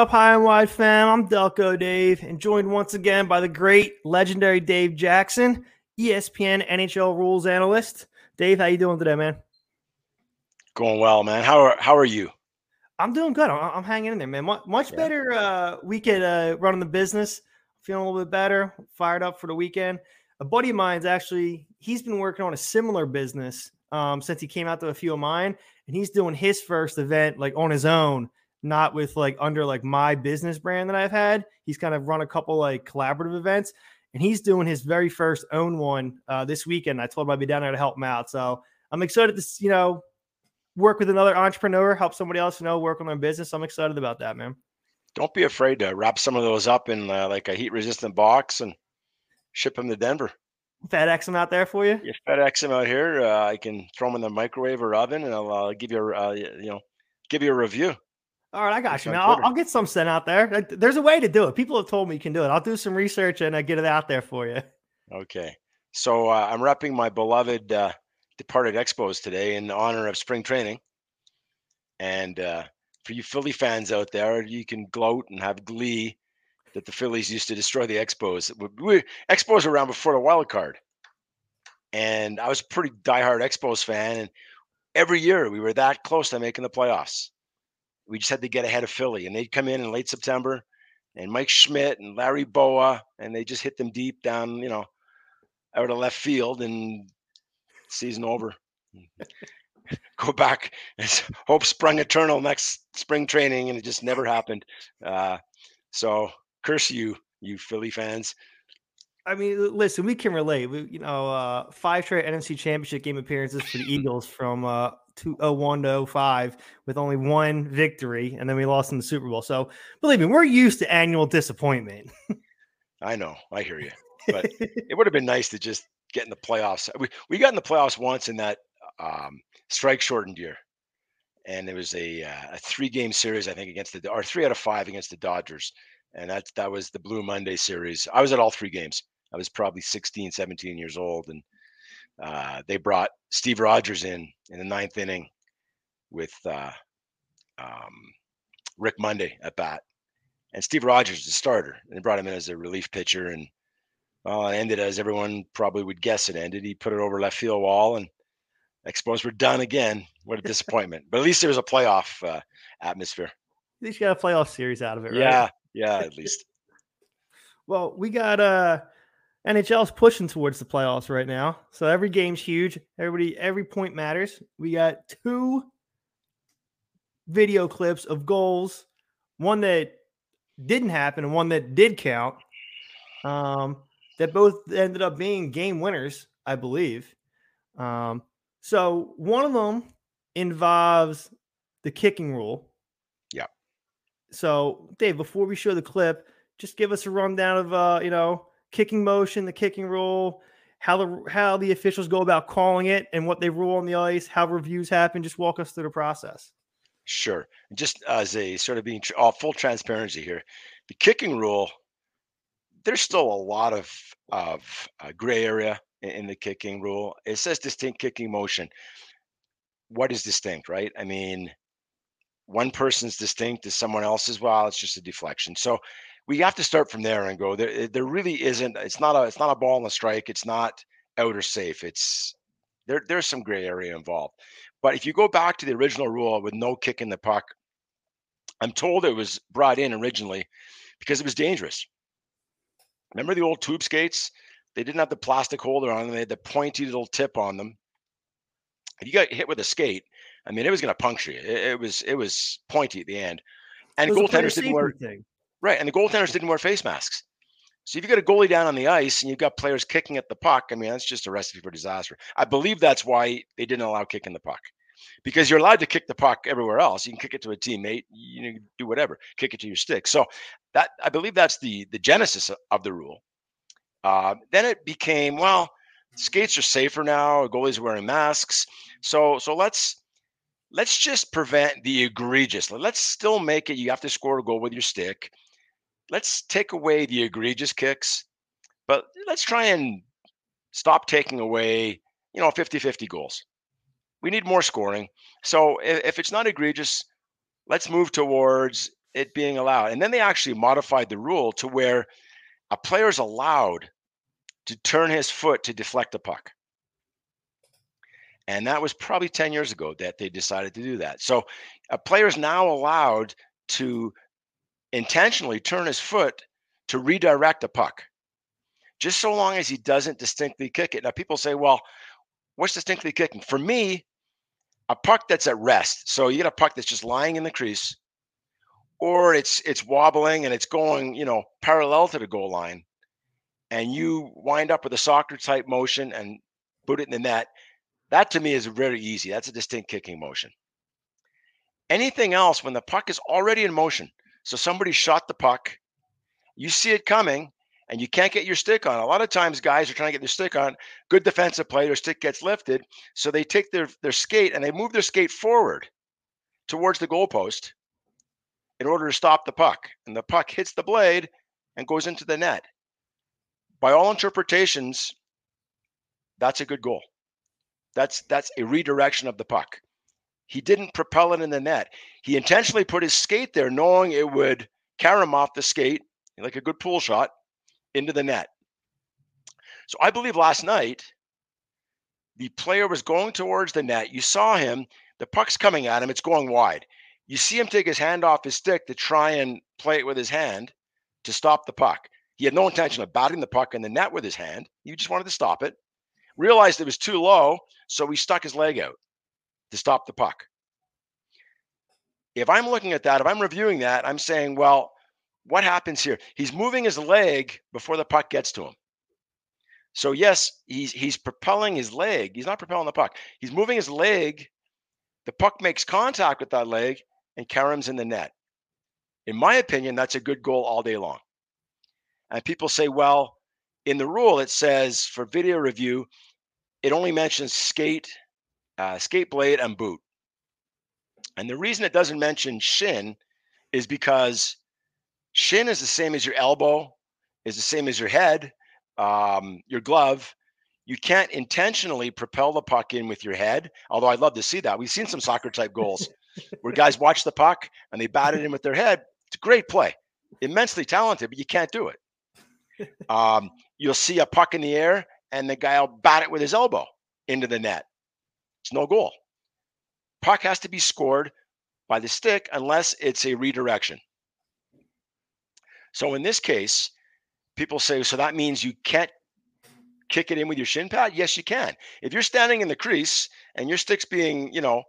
What up, high and wide fam? I'm Delco Dave, and joined once again by the great, legendary Dave Jackson, ESPN NHL rules analyst. Dave, how you doing today, man? Going well, man. How are how are you? I'm doing good. I'm, I'm hanging in there, man. Much, much Yeah. better uh, week at uh, running the business. Feeling a little bit better, fired up for the weekend. A buddy of mine's actually he's been working on a similar business um, since he came out to a few of mine, and he's doing his first event like on his own, not with like under like my business brand that I've had. He's kind of run a couple like collaborative events, and he's doing his very first own one uh, this weekend. I told him I'd be down there to help him out, so I'm excited to you know work with another entrepreneur, help somebody else you know work on their business. I'm excited about that, man. Don't be afraid to wrap some of those up in uh, like a heat resistant box and ship them to Denver. FedEx them out there for you. You FedEx them out here. Uh, I can throw them in the microwave or oven, and I'll uh, give you a uh, you know give you a review. All right, I got It's you, man. I'll, I'll get some sent out there. There's a way to do it. People have told me you can do it. I'll do some research and uh, get it out there for you. Okay. So uh, I'm repping my beloved uh, departed Expos today in honor of spring training. And uh, for you Philly fans out there, you can gloat and have glee that the Phillies used to destroy the Expos. We, we, Expos were around before the wild card. And I was a pretty diehard Expos fan. And every year we were that close to making the playoffs. We just had to get ahead of Philly. And they'd come in in late September and Mike Schmidt and Larry Bowa, and they just hit them deep down, you know, out of left field and season over. Go back. Hope sprung eternal next spring training, and it just never happened. Uh, so curse you, you Philly fans. I mean, listen, we can relate. We, you know, uh, five straight NFC Championship game appearances for the Eagles from uh, 201 to 05 with only one victory, and then we lost in the Super Bowl. So, believe me, we're used to annual disappointment. I know, I hear you. But it would have been nice to just get in the playoffs. We we got in the playoffs once in that um, strike shortened year, and it was a uh, a three game series I think against the or three out of five against the Dodgers, and that that was the Blue Monday series. I was at all three games. I was probably 16, 17 years old, and uh, they brought Steve Rogers in in the ninth inning with uh, um, Rick Monday at bat, and Steve Rogers the starter, and they brought him in as a relief pitcher, and well, it ended as everyone probably would guess it ended. He put it over left field wall, and Expos were done again. What a disappointment! but at least there was a playoff uh, atmosphere. At least you got a playoff series out of it, right? Yeah, yeah, at least. Well, we got uh NHL's pushing towards the playoffs right now. So every game's huge. Everybody every point matters. We got two video clips of goals, one that didn't happen and one that did count. Um that both ended up being game winners, I believe. Um so one of them involves the kicking rule. Yeah. So, Dave, before we show the clip, just give us a rundown of uh, you know, kicking motion, the kicking rule, how the how the officials go about calling it, and what they rule on the ice, how reviews happen. Just walk us through the process. Sure. Just as a sort of being all full transparency here, the kicking rule, there's still a lot of of uh, gray area in, in the kicking rule. It says distinct kicking motion. What is distinct, right? I mean, one person's distinct is someone else's. Well, it's just a deflection. So we have to start from there and go. There, there really isn't. It's not a. It's not a ball and a strike. It's not out or safe. It's there. There's some gray area involved. But if you go back to the original rule with no kick in the puck, I'm told it was brought in originally because it was dangerous. Remember the old tube skates? They didn't have the plastic holder on them. They had the pointy little tip on them. If you got hit with a skate, I mean, it was going to puncture you. It, it was it was pointy at the end. And It was a player goaltenders didn't wear thing. Right, and the goaltenders didn't wear face masks. So if you got a goalie down on the ice and you've got players kicking at the puck, I mean, that's just a recipe for disaster. I believe that's why they didn't allow kicking the puck. Because you're allowed to kick the puck everywhere else. You can kick it to a teammate, you do whatever, kick it to your stick. So that I believe that's the the genesis of the rule. Uh, then it became well, skates are safer now. Goalies are wearing masks. So so let's let's just prevent the egregious. Let's still make it. You have to score a goal with your stick. Let's take away the egregious kicks, but let's try and stop taking away, you know, 50-50 goals. We need more scoring. So if, if it's not egregious, let's move towards it being allowed. And then they actually modified the rule to where a player is allowed to turn his foot to deflect the puck. And that was probably 10 years ago that they decided to do that. So a player is now allowed to intentionally turn his foot to redirect the puck, just so long as he doesn't distinctly kick it. Now, people say, well, what's distinctly kicking? For me, a puck that's at rest. So you get a puck that's just lying in the crease, or it's it's wobbling and it's going, you know, parallel to the goal line, and you wind up with a soccer type motion and put it in the net. That to me is very easy. That's a distinct kicking motion. Anything else, when the puck is already in motion, so somebody shot the puck, you see it coming, and you can't get your stick on. A lot of times, guys are trying to get their stick on. Good defensive play, their stick gets lifted, so they take their their skate and they move their skate forward towards the goalpost in order to stop the puck, and the puck hits the blade and goes into the net. By all interpretations, that's a good goal. That's that's a redirection of the puck. He didn't propel it in the net. He intentionally put his skate there, knowing it would carry him off the skate, like a good pool shot, into the net. So I believe last night, the player was going towards the net. You saw him, the puck's coming at him, it's going wide. You see him take his hand off his stick to try and play it with his hand to stop the puck. He had no intention of batting the puck in the net with his hand. He just wanted to stop it. Realized it was too low, so he stuck his leg out to stop the puck. If I'm looking at that, if I'm reviewing that, I'm saying, well, what happens here? He's moving his leg before the puck gets to him. So yes, he's he's propelling his leg. He's not propelling the puck. He's moving his leg. The puck makes contact with that leg and Karam's in the net. In my opinion, that's a good goal all day long. And people say, well, in the rule it says for video review, it only mentions skate, uh, skate blade, and boot. And the reason it doesn't mention shin is because Shin is the same as your elbow, is the same as your head, um, your glove. You can't intentionally propel the puck in with your head, although I'd love to see that. We've seen some soccer type goals where guys watch the puck and they bat it in with their head. It's a great play, immensely talented, but you can't do it. Um, you'll see a puck in the air and the guy will bat it with his elbow into the net. It's no goal. Puck has to be scored by the stick unless it's a redirection. So in this case, people say, so that means you can't kick it in with your shin pad? Yes, you can. If you're standing in the crease and your stick's being, you know,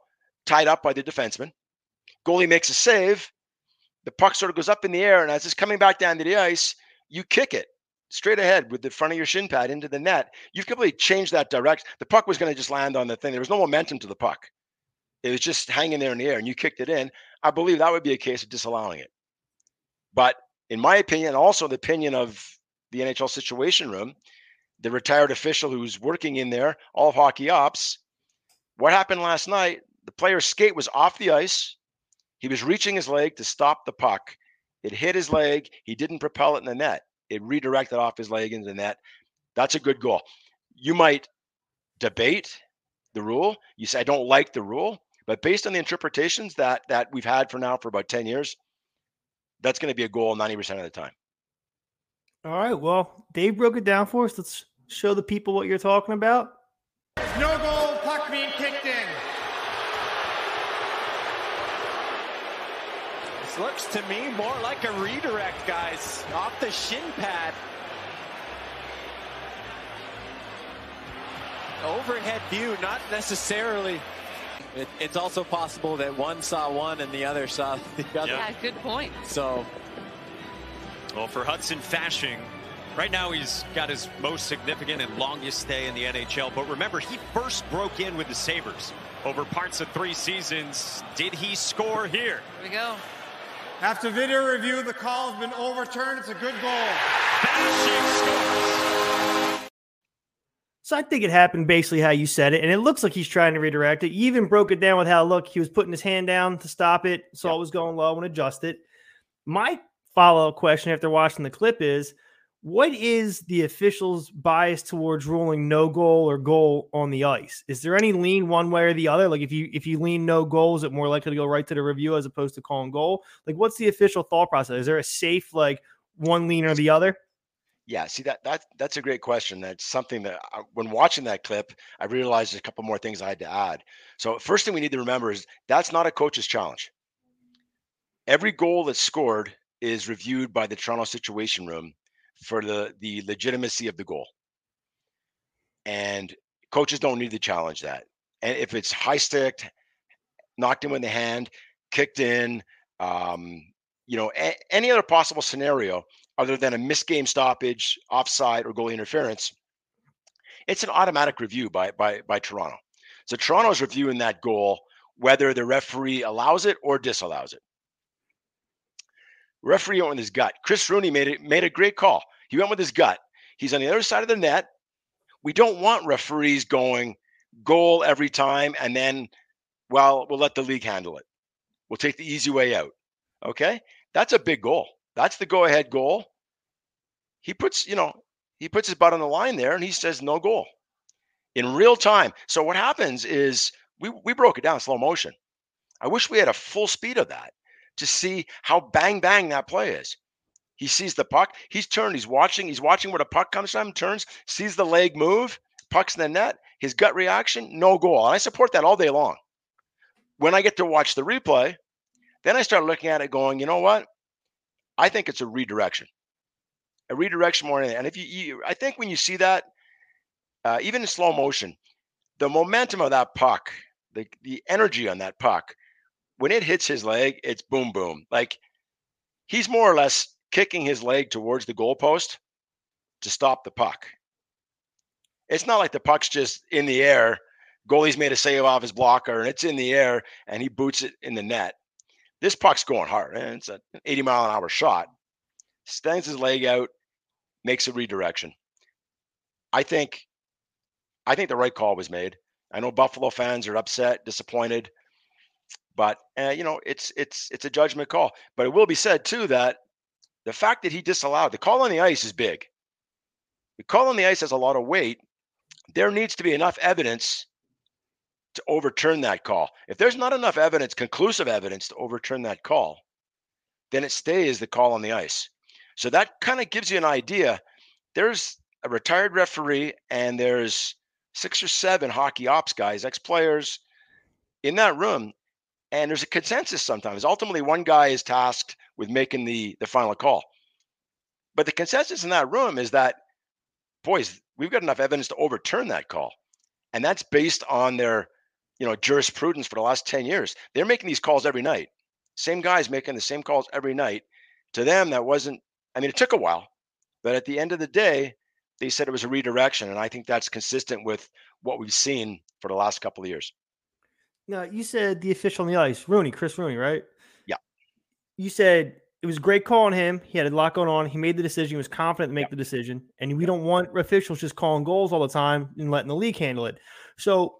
tied up by the defenseman, goalie makes a save, the puck sort of goes up in the air, and as it's coming back down to the ice, you kick it straight ahead with the front of your shin pad into the net. You've completely changed that direction. The puck was going to just land on the thing. There was no momentum to the puck. It was just hanging there in the air, and you kicked it in. I believe that would be a case of disallowing it. But in my opinion, also the opinion of the NHL Situation Room, the retired official who's working in there, all hockey ops. What happened last night? The player's skate was off the ice. He was reaching his leg to stop the puck. It hit his leg. He didn't propel it in the net. It redirected off his leg and that that's a good goal. You might debate the rule. You say I don't like the rule, but based on the interpretations that that we've had for now for about 10 years, that's going to be a goal 90% of the time. All right. Well, Dave broke it down for us. Let's show the people what you're talking about. No goal, puck being kicked in. This looks to me more like a redirect, guys, off the shin pad. Overhead view, not necessarily it, it's also possible that one saw one and the other saw the other. Yeah, good point. So, well, for Hudson Fasching, right now he's got his most significant and longest stay in the NHL. But remember, he first broke in with the Sabres over parts of three seasons. Did he score here? Here we go. After video review, the call has been overturned. It's a good goal. So I think it happened basically how you said it, and it looks like he's trying to redirect it. You even broke it down with how look he was putting his hand down to stop it, saw yep. it was going low and adjust it. My follow up question after watching the clip is, what is the officials' bias towards ruling no goal or goal on the ice? Is there any lean one way or the other? Like if you if you lean no goal, is it more likely to go right to the review as opposed to calling goal? Like what's the official thought process? Is there a safe like one lean or the other? Yeah, see that that that's a great question. That's something that I, when watching that clip, I realized a couple more things I had to add. So first thing we need to remember is that's not a coach's challenge. Every goal that's scored is reviewed by the Toronto Situation Room for the the legitimacy of the goal. And coaches don't need to challenge that. And if it's high sticked, knocked him in the hand, kicked in, um, you know, a- any other possible scenario other than a missed game stoppage, offside, or goalie interference, it's an automatic review by by by Toronto. So Toronto's reviewing that goal whether the referee allows it or disallows it. Referee went his gut. Chris Rooney made it made a great call. He went with his gut. He's on the other side of the net. We don't want referees going goal every time and then, well, we'll let the league handle it. We'll take the easy way out. Okay, that's a big goal. That's the go-ahead goal. He puts, you know, he puts his butt on the line there, and he says no goal in real time. So what happens is we we broke it down slow motion. I wish we had a full speed of that to see how bang bang that play is. He sees the puck. He's turned. He's watching. He's watching where the puck comes from. Turns. Sees the leg move. Puck's in the net. His gut reaction, no goal. And I support that all day long. When I get to watch the replay, then I start looking at it, going, you know what? I think it's a redirection. A redirection more than anything. And if you, you I think when you see that, uh, even in slow motion, the momentum of that puck, the the energy on that puck, when it hits his leg, it's boom boom. Like he's more or less kicking his leg towards the goalpost to stop the puck. It's not like the puck's just in the air. Goalie's made a save off his blocker and it's in the air and he boots it in the net. This puck's going hard. And it's an 80 mile an hour shot. Stands his leg out, makes a redirection. I think I think the right call was made. I know Buffalo fans are upset, disappointed, but uh, you know it's it's it's a judgment call. But it will be said too that the fact that he disallowed the call on the ice is big. The call on the ice has a lot of weight. There needs to be enough evidence to overturn that call. If there's not enough evidence, conclusive evidence to overturn that call, then it stays the call on the ice. So that kind of gives you an idea. There's a retired referee and there's six or seven hockey ops guys, ex players in that room. And there's a consensus sometimes. Ultimately, one guy is tasked with making the, the final call. But the consensus in that room is that, boys, we've got enough evidence to overturn that call. And that's based on their, you know, jurisprudence for the last 10 years. They're making these calls every night. Same guys making the same calls every night. To them, that wasn't, I mean, it took a while, but at the end of the day, they said it was a redirection. And I think that's consistent with what we've seen for the last couple of years. Now, you said the official on the ice, Rooney, Chris Rooney, right? Yeah. You said it was great calling him. He had a lot going on. He made the decision. He was confident to make the decision. And we don't want officials just calling goals all the time and letting the league handle it. So,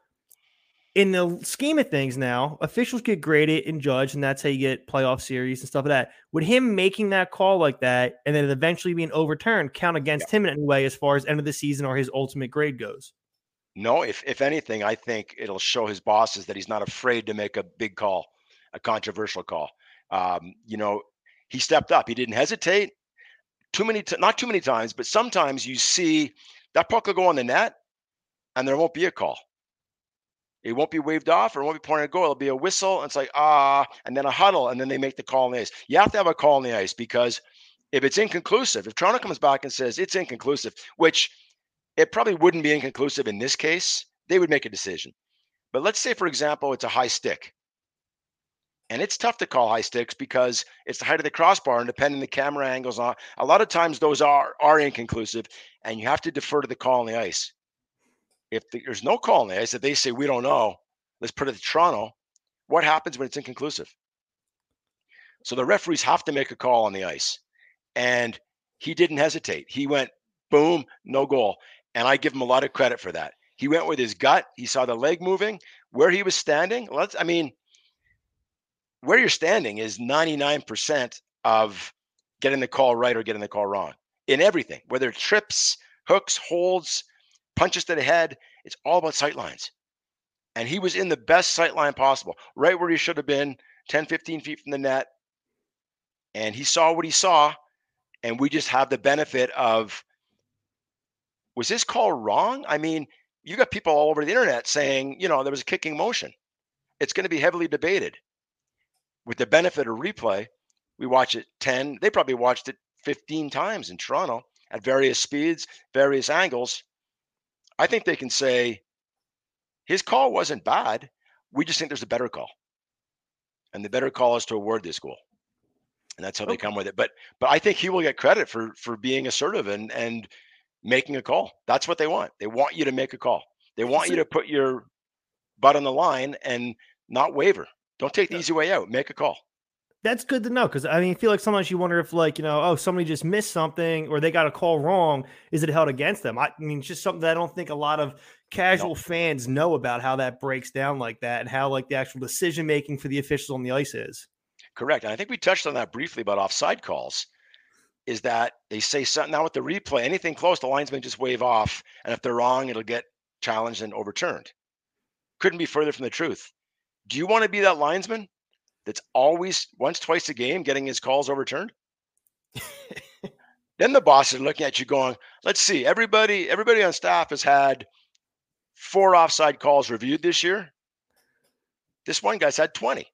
in the scheme of things now, officials get graded and judged, and that's how you get playoff series and stuff like that. Would him making that call like that and then eventually being overturned count against yeah. him in any way as far as end of the season or his ultimate grade goes? No, if if anything, I think it'll show his bosses that he's not afraid to make a big call, a controversial call. Um, you know, he stepped up. He didn't hesitate. Too many, t- not too many times, but sometimes you see that puck will go on the net, and there won't be a call. It won't be waved off or it won't be pointed at goal. It'll be a whistle. And it's like, ah, and then a huddle, and then they make the call on the ice. You have to have a call on the ice because if it's inconclusive, if Toronto comes back and says it's inconclusive, which it probably wouldn't be inconclusive in this case, they would make a decision. But let's say, for example, it's a high stick. And it's tough to call high sticks because it's the height of the crossbar, and depending the camera angles on, a lot of times those are are inconclusive, and you have to defer to the call on the ice. If there's no call on the ice, if they say we don't know, let's put it to Toronto. What happens when it's inconclusive? So the referees have to make a call on the ice, and he didn't hesitate. He went boom, no goal, and I give him a lot of credit for that. He went with his gut. He saw the leg moving, where he was standing. Let's, I mean, where you're standing is 99% of getting the call right or getting the call wrong. in everything, whether it's trips, hooks, holds, punches to the head. It's all about sight lines. And he was in the best sight line possible, right where he should have been, 10, 15 feet from the net. And he saw what he saw. And we just have the benefit of was this call wrong? I mean, you got people all over the internet saying, you know, there was a kicking motion. It's going to be heavily debated. With the benefit of replay, we watch it 10, they probably watched it 15 times in Toronto at various speeds, various angles. I think they can say his call wasn't bad. We just think there's a better call. And the better call is to award this goal. And that's how okay. they come with it. But but I think he will get credit for for being assertive and and making a call. That's what they want. They want you to make a call. They want you to put your butt on the line and not waver. Don't take the easy way out. Make a call. That's good to know because I mean, I feel like sometimes you wonder if, like, you know, oh, somebody just missed something or they got a call wrong. Is it held against them? I, I mean, it's just something that I don't think a lot of casual no. fans know about how that breaks down like that and how, like, the actual decision making for the officials on the ice is. Correct. And I think we touched on that briefly about offside calls is that they say something now with the replay, anything close, the linesman just wave off. And if they're wrong, it'll get challenged and overturned. Couldn't be further from the truth. Do you want to be that linesman that's always once, twice a game getting his calls overturned? then the boss is looking at you going, let's see, everybody, everybody on staff has had four offside calls reviewed this year. This one guy's had 20,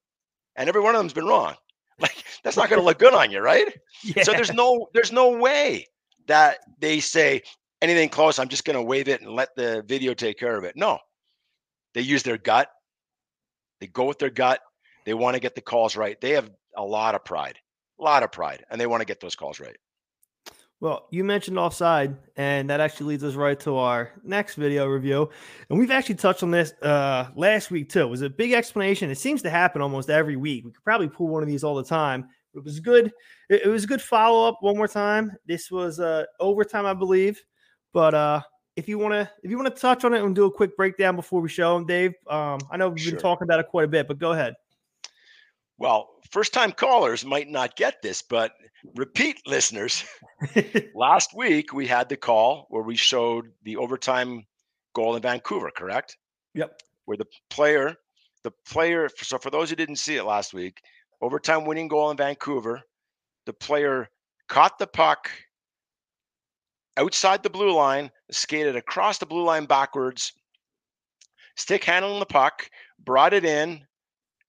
and every one of them's been wrong. Like that's not going to look good on you, right? Yeah. So there's no there's no way that they say anything close. I'm just going to wave it and let the video take care of it. No, they use their gut. They go with their gut. They want to get the calls right. They have a lot of pride, a lot of pride, and they want to get those calls right. Well, you mentioned offside, and that actually leads us right to our next video review. And we've actually touched on this uh, last week too. It was a big explanation. It seems to happen almost every week. We could probably pull one of these all the time. It was good. It, it was a good follow up. One more time. This was uh, overtime, I believe. But uh, if you want to, if you want to touch on it and do a quick breakdown before we show them, Dave. Um, I know we've sure. been talking about it quite a bit, but go ahead. Well, first time callers might not get this, but repeat listeners, last week we had the call where we showed the overtime goal in Vancouver, correct? Yep. Where the player, the player, so for those who didn't see it last week, overtime winning goal in Vancouver, the player caught the puck outside the blue line, skated across the blue line backwards, stick handling the puck, brought it in,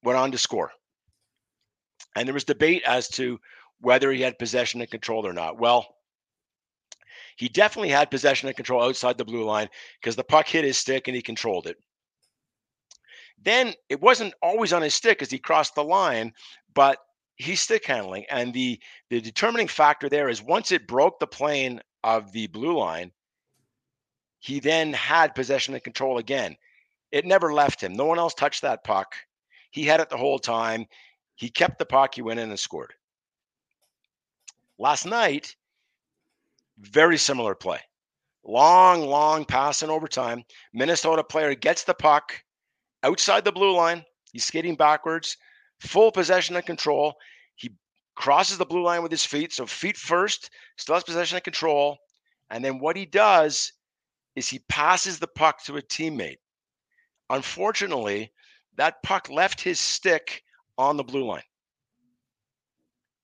went on to score. And there was debate as to whether he had possession and control or not. Well, he definitely had possession and control outside the blue line because the puck hit his stick and he controlled it. Then it wasn't always on his stick as he crossed the line, but he's stick handling. And the the determining factor there is once it broke the plane of the blue line, he then had possession and control again. It never left him. No one else touched that puck. He had it the whole time. He kept the puck. He went in and scored. Last night, very similar play. Long, long pass in overtime. Minnesota player gets the puck outside the blue line. He's skating backwards, full possession and control. He crosses the blue line with his feet. So feet first, still has possession and control. And then what he does is he passes the puck to a teammate. Unfortunately, that puck left his stick on the blue line.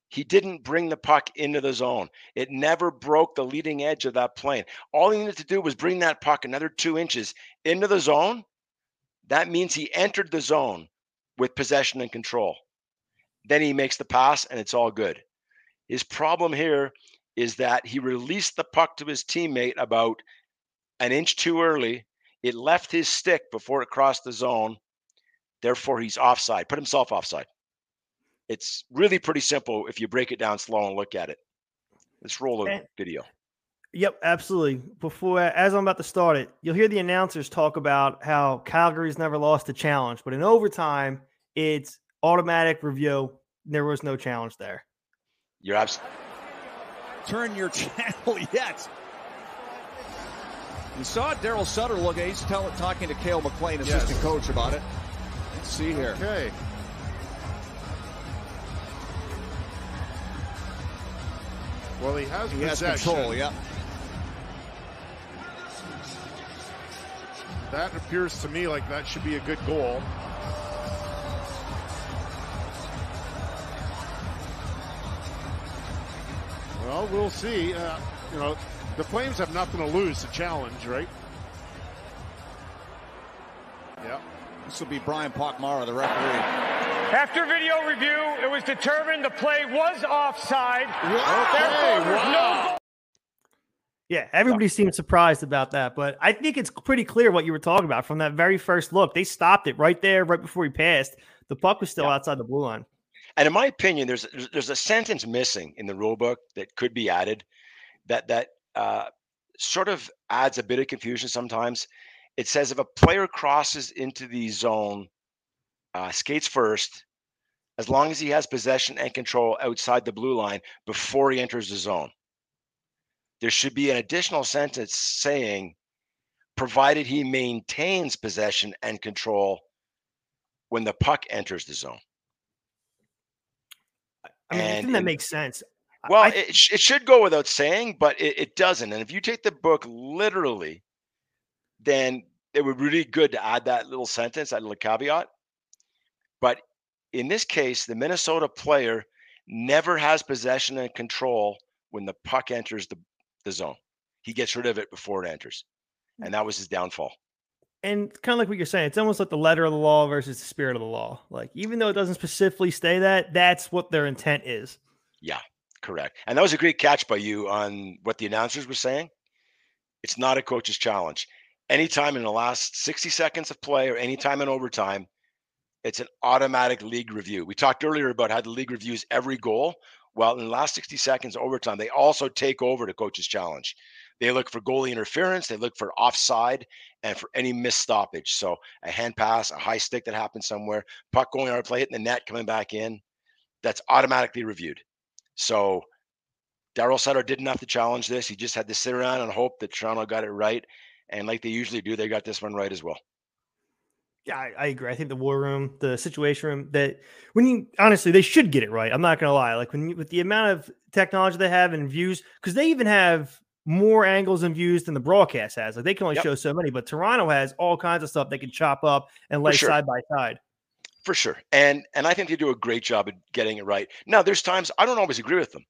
He didn't bring the puck into the zone. It never broke the leading edge of that plane. All he needed to do was bring that puck another two inches into the zone. That means he entered the zone with possession and control. Then he makes the pass, and it's all good. His problem here is that he released the puck to his teammate about an inch too early. It left his stick before it crossed the zone. Therefore, he's offside, put himself offside. It's really pretty simple if you break it down slow and look at it. Let's roll a eh. video. Yep, absolutely. Before, as I'm about to start it, you'll hear the announcers talk about how Calgary's never lost a challenge, but in overtime, it's automatic review. There was no challenge there. You're absolutely. Turn your channel yet. You saw Daryl Sutter look. He's tell, talking to Cail MacLean, assistant yes. coach, about it see here. Okay. Well, he has He has control, yeah. That appears to me like that should be a good goal. Well, we'll see. Uh, you know, the Flames have nothing to lose. The challenge, right? This will be Brian Pochmara, the referee. After video review, it was determined the play was offside. Okay. Therefore, there's no Yeah, everybody seemed surprised about that, but I think it's pretty clear what you were talking about from that very first look. They stopped it right there, right before he passed. The puck was still Yeah. outside the blue line. And in my opinion, there's there's- there's a sentence missing in the rule book that could be added that that uh, sort of adds a bit of confusion sometimes. It says if a player crosses into the zone, uh, skates first, as long as he has possession and control outside the blue line before he enters the zone. There should be an additional sentence saying, provided he maintains possession and control when the puck enters the zone. I mean, I And think that in- makes sense. Well, I- it, sh- it should go without saying, but it, it doesn't. And if you take the book literally, then it would be really good to add that little sentence, that little caveat. But in this case, the Minnesota player never has possession and control when the puck enters the, the zone. He gets rid of it before it enters. And that was his downfall. and kind of like what you're saying, it's almost like the letter of the law versus the spirit of the law. Like, even though it doesn't specifically say that, that's what their intent is. Yeah, correct. And that was a great catch by you on what the announcers were saying. It's not a coach's challenge. Anytime in the last 60 seconds of play or anytime in overtime, it's an automatic league review. We talked earlier about how the league reviews every goal. Well, in the last 60 seconds overtime, they also take over the coach's challenge. They look for goalie interference, they look for offside, and for any missed stoppage. So a hand pass, a high stick that happens somewhere, puck going out of play, hitting the net, coming back in, that's automatically reviewed. So Daryl Sutter didn't have to challenge this. He just had to sit around and hope that Toronto got it right. And like they usually do, they got this one right as well. Yeah, I, I agree. I think the war room, the situation room, that when you honestly, they should get it right. I'm not gonna lie. Like when you, with the amount of technology they have and views, because they even have more angles and views than the broadcast has. Like they can only Yep. show so many, but Toronto has all kinds of stuff they can chop up and lay sure. side by side. For sure. And and I think they do a great job at getting it right. Now, there's times I don't always agree with them,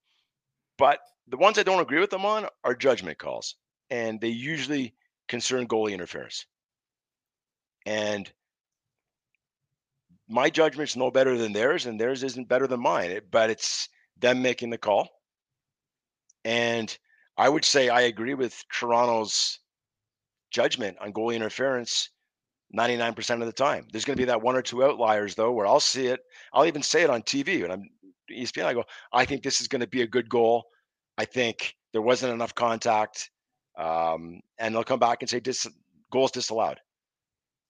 but the ones I don't agree with them on are judgment calls. And they usually concern goalie interference. And my judgment's no better than theirs, and theirs isn't better than mine. But it's them making the call. And I would say I agree with Toronto's judgment on goalie interference 99% of the time. There's going to be that one or two outliers though, where I'll see it. I'll even say it on TV And I'm ESPN. I go, I think this is going to be a good goal. I think there wasn't enough contact, um, and they'll come back and say dis- goals disallowed.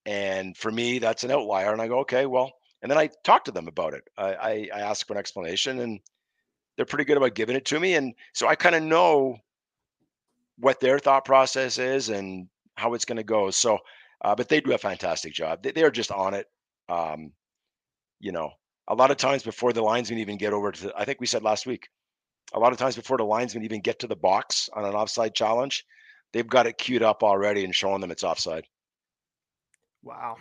And for me, that's an outlier. And I go, okay, well, and then I talk to them about it. I, I, I ask for an explanation, and they're pretty good about giving it to me. And so I kind of know what their thought process is and how it's going to go. So uh, but they do a fantastic job. They, they're just on it. Um, you know, a lot of times before the linesman even get over to, I think we said last week, a lot of times before the linesmen even get to the box on an offside challenge, they've got it queued up already and showing them it's offside. Wow.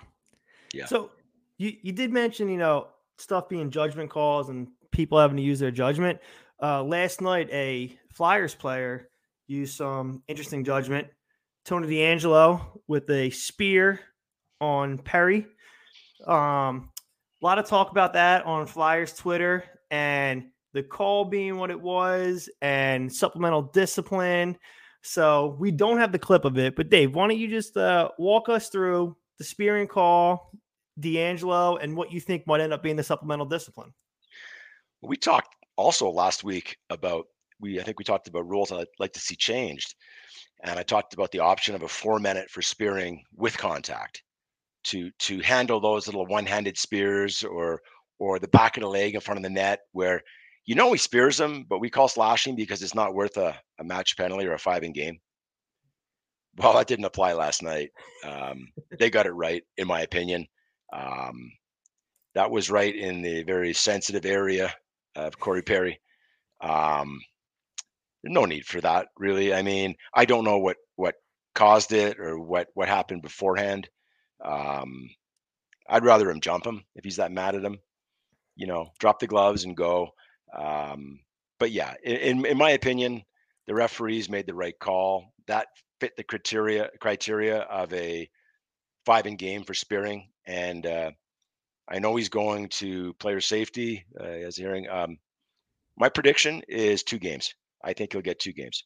Yeah. So you you did mention you know stuff being judgment calls and people having to use their judgment. Uh, last night, a Flyers player used some interesting judgment. Tony DeAngelo with a spear on Perry. Um, a lot of talk about that on Flyers Twitter and the call being what it was and supplemental discipline. So we don't have the clip of it, but Dave, why don't you just uh, walk us through the spearing call, DeAngelo, and what you think might end up being the supplemental discipline? We talked also last week about we I think we talked about rules I'd like to see changed. And I talked about the option of a four minute for spearing with contact to to handle those little one-handed spears or or the back of the leg in front of the net where you know he spears him, but we call slashing because it's not worth a, a match penalty or a five in game. Well, that didn't apply last night. Um, they got it right, in my opinion. Um, that was right in the very sensitive area of Corey Perry. Um, no need for that, really. I mean, I don't know what what caused it or what what happened beforehand. Um, I'd rather him jump him if he's that mad at him. You know, drop the gloves and go. Um, but yeah, in in my opinion, the referees made the right call. That fit the criteria criteria of a five in game for spearing, and uh, I know he's going to player safety uh, as hearing. Um, my prediction is two games. I think he'll get two games.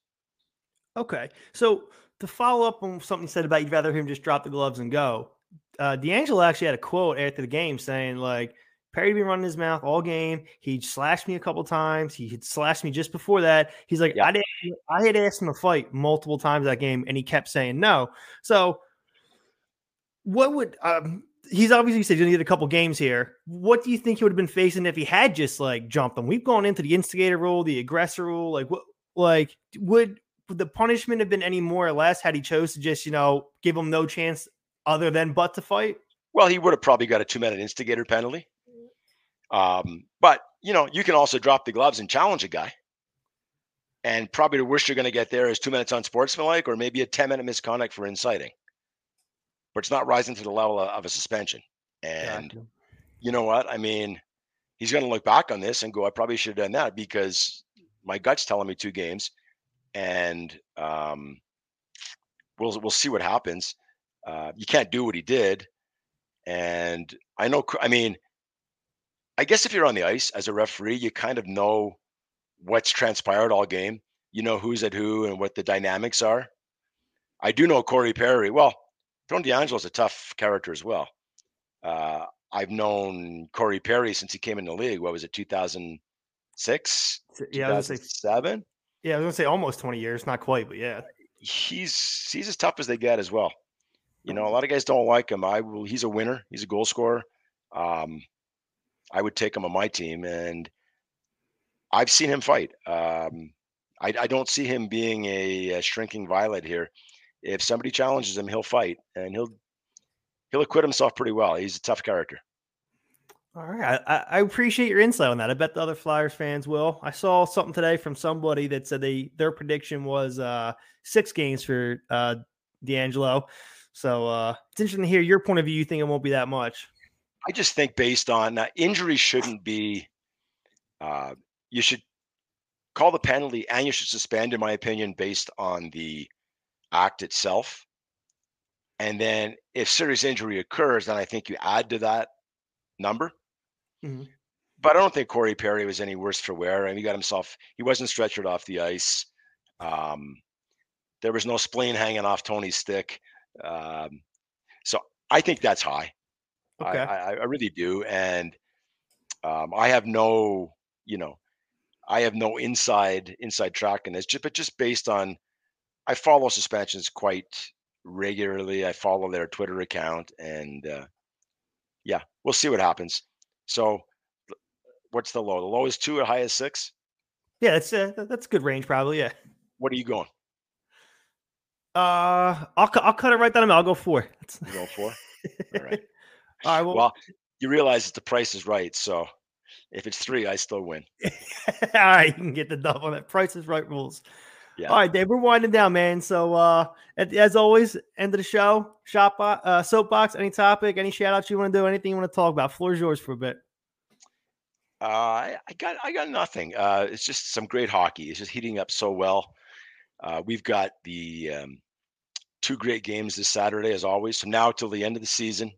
Okay, so to follow up on something you said about you'd rather him just drop the gloves and go. Uh, DeAngelo actually had a quote after the game saying like Perry been running his mouth all game. He slashed me a couple times. He had slashed me just before that. He's like, yeah. I did I had asked him to fight multiple times that game, and he kept saying no. So, what would um, he's obviously said he's gonna get a couple games here. What do you think he would have been facing if he had just like jumped him? We've gone into the instigator rule, the aggressor rule. Like what? Like would would the punishment have been any more or less had he chose to just you know give him no chance other than but to fight? Well, he would have probably got a two minute instigator penalty. Um, but you know, you can also drop the gloves and challenge a guy. And probably the worst you're going to get there is two minutes unsportsmanlike, or maybe a 10 minute misconduct for inciting. But it's not rising to the level of, a suspension. And yeah. you know what? I mean, he's going to look back on this and go, I probably should have done that because my gut's telling me two games. And um, we'll we'll see what happens. Uh, you can't do what he did. And I know, I mean, I guess if you're on the ice as a referee, you kind of know what's transpired all game. You know who's at who and what the dynamics are. I do know Corey Perry. Well, Tony DeAngelo's a tough character as well. Uh, I've known Corey Perry since he came in the league. What was it, 2006? Yeah, 2007? Yeah, I was gonna say almost 20 years, not quite, but yeah. He's he's as tough as they get as well. You know, a lot of guys don't like him. I will. He's a winner. He's a goal scorer. Um, I would take him on my team, and I've seen him fight. Um, I, I, don't see him being a, a, shrinking violet here. If somebody challenges him, he'll fight, and he'll he'll acquit himself pretty well. He's a tough character. All right, I, I appreciate your insight on that. I bet the other Flyers fans will. I saw something today from somebody that said they their prediction was uh, six games for uh, DeAngelo. So uh, it's interesting to hear your point of view. You think it won't be that much? I just think based on uh, injuries shouldn't be. Uh, you should call the penalty and you should suspend, in my opinion, based on the act itself. And then if serious injury occurs, then I think you add to that number. Mm-hmm. But I don't think Corey Perry was any worse for wear. I mean, he got himself, he wasn't stretchered off the ice. Um, there was no spleen hanging off Tony's stick. Um, so I think that's high. Okay. I, I, I really do. And um, I have no, you know, I have no inside inside track in this, just, but just based on, I follow suspensions quite regularly. I follow their Twitter account, and uh, yeah, we'll see what happens. So, what's the low? The low is two, the high is six. Yeah, that's uh, that's good range, probably. Yeah. What are you going? Uh, I'll I'll cut it right down. I'll go four. You go four. All right. All right. Well, well, you realize that the price is right. So if it's three, I still win. All right, you can get the double. That price is right rules. Yeah. All right, Dave, we're winding down, man. So uh as always, end of the show, shop uh soapbox, any topic, any shout outs you want to do, anything you want to talk about. Floor's yours for a bit. Uh I, I got I got nothing. Uh it's just some great hockey. It's just heating up so well. Uh we've got the um two great games this Saturday as always. So now till the end of the season.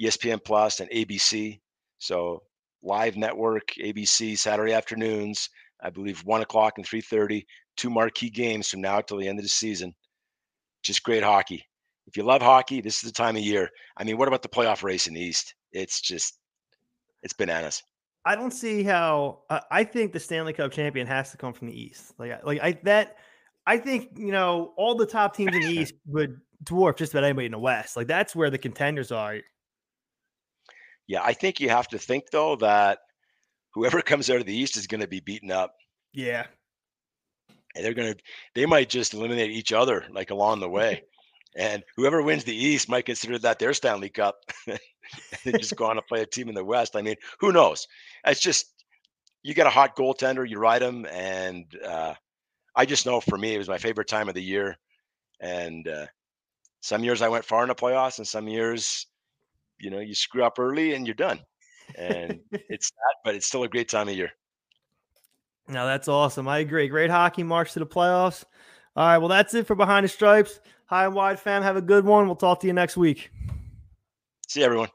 ESPN Plus and ABC. So live network, ABC Saturday afternoons. I believe one o'clock and three thirty. Two marquee games from now till the end of the season. Just great hockey. If you love hockey, this is the time of year. I mean, what about the playoff race in the East? It's just, it's bananas. I don't see how. Uh, I think the Stanley Cup champion has to come from the East. Like, like I that. I think you know all the top teams in the East would dwarf just about anybody in the West. Like that's where the contenders are. Yeah, I think you have to think though that whoever comes out of the East is going to be beaten up. Yeah. And they're going to, they might just eliminate each other like along the way. and whoever wins the East might consider that their Stanley Cup and just go on to play a team in the West. I mean, who knows? It's just, you get a hot goaltender, you ride him, and uh, I just know for me, it was my favorite time of the year. And uh, some years I went far in the playoffs, and some years, you know, you screw up early and you're done. And it's sad, but it's still a great time of year. Now that's awesome. I agree. Great hockey march to the playoffs. All right. Well, that's it for Behind the Stripes. High and wide fam. Have a good one. We'll talk to you next week. See you, everyone.